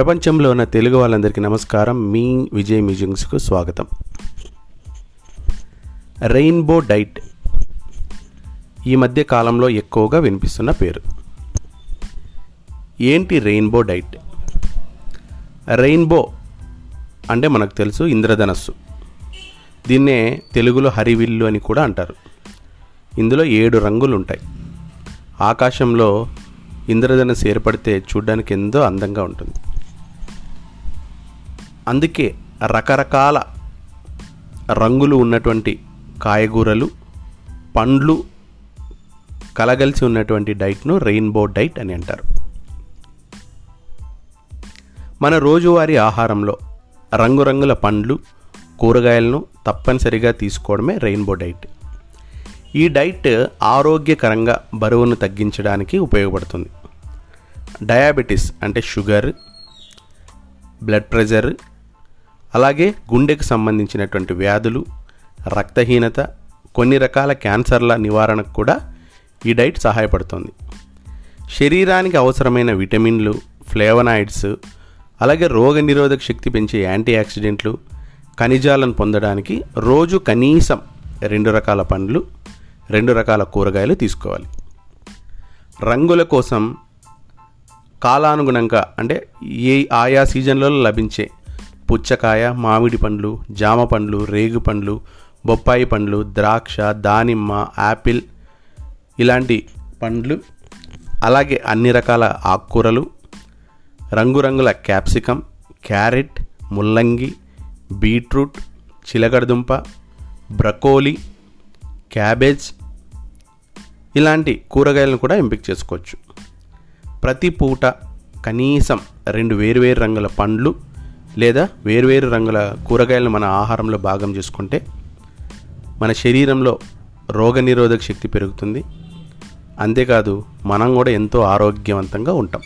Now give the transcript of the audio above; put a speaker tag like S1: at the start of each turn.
S1: ప్రపంచంలో ఉన్న తెలుగు వాళ్ళందరికీ నమస్కారం. మీ విజయ్ మ్యూజియంస్కు స్వాగతం. రెయిన్బో డైట్ ఈ మధ్య కాలంలో ఎక్కువగా వినిపిస్తున్న పేరు. ఏంటి రెయిన్బో డైట్? రెయిన్బో అంటే మనకు తెలుసు ఇంద్రధనస్సు. దీన్నే తెలుగులో హరివిల్లు అని కూడా అంటారు. ఇందులో ఏడు రంగులు ఉంటాయి ఆకాశంలో ఇంద్రధనస్సు ఏర్పడితే చూడ్డానికి ఎంతో అందంగా ఉంటుంది. అందుకే రకరకాల రంగులు ఉన్నటువంటి కాయగూరలు పండ్లు కలగలిసి ఉన్నటువంటి డైట్ను రెయిన్బో డైట్ అని అంటారు. మన రోజువారీ ఆహారంలో రంగురంగుల పండ్లు కూరగాయలను తప్పనిసరిగా తీసుకోవడమే రెయిన్బో డైట్. ఈ డైట్ ఆరోగ్యకరంగా బరువును తగ్గించడానికి ఉపయోగపడుతుంది. డయాబెటీస్ అంటే షుగర్ బ్లడ్ ప్రెషర్ అలాగే గుండెకు సంబంధించినటువంటి వ్యాధులు రక్తహీనత కొన్ని రకాల క్యాన్సర్ల నివారణకు కూడా ఈ డైట్ సహాయపడుతుంది. శరీరానికి అవసరమైన విటమిన్లు ఫ్లేవనాయిడ్స్ అలాగే రోగనిరోధక శక్తి పెంచే యాంటీ ఆక్సిడెంట్లు ఖనిజాలను పొందడానికి రోజు కనీసం రెండు రకాల పండ్లు రెండు రకాల కూరగాయలు తీసుకోవాలి. రంగుల కోసం కాలానుగుణంగా అంటే ఏ ఆయా సీజన్లలో లభించే పుచ్చకాయ మామిడి పండ్లు జామ పండ్లు రేగు పండ్లు బొప్పాయి పండ్లు ద్రాక్ష దానిమ్మ యాపిల్ ఇలాంటి పండ్లు అలాగే అన్ని రకాల ఆకుకూరలు రంగురంగుల క్యాప్సికమ్ క్యారెట్ ముల్లంగి బీట్రూట్ చిలకడదుంప బ్రకోలీ క్యాబేజ్ ఇలాంటి కూరగాయలను కూడా ఎంపిక చేసుకోవచ్చు. ప్రతి పూట కనీసం రెండు వేరువేరు రంగుల పండ్లు లేదా వేరువేరు రంగుల కూరగాయలను మన ఆహారంలో భాగం చేసుకుంటే మన శరీరంలో రోగనిరోధక శక్తి పెరుగుతుంది. అంతేకాదు మనం కూడా ఎంతో ఆరోగ్యవంతంగా ఉంటాం.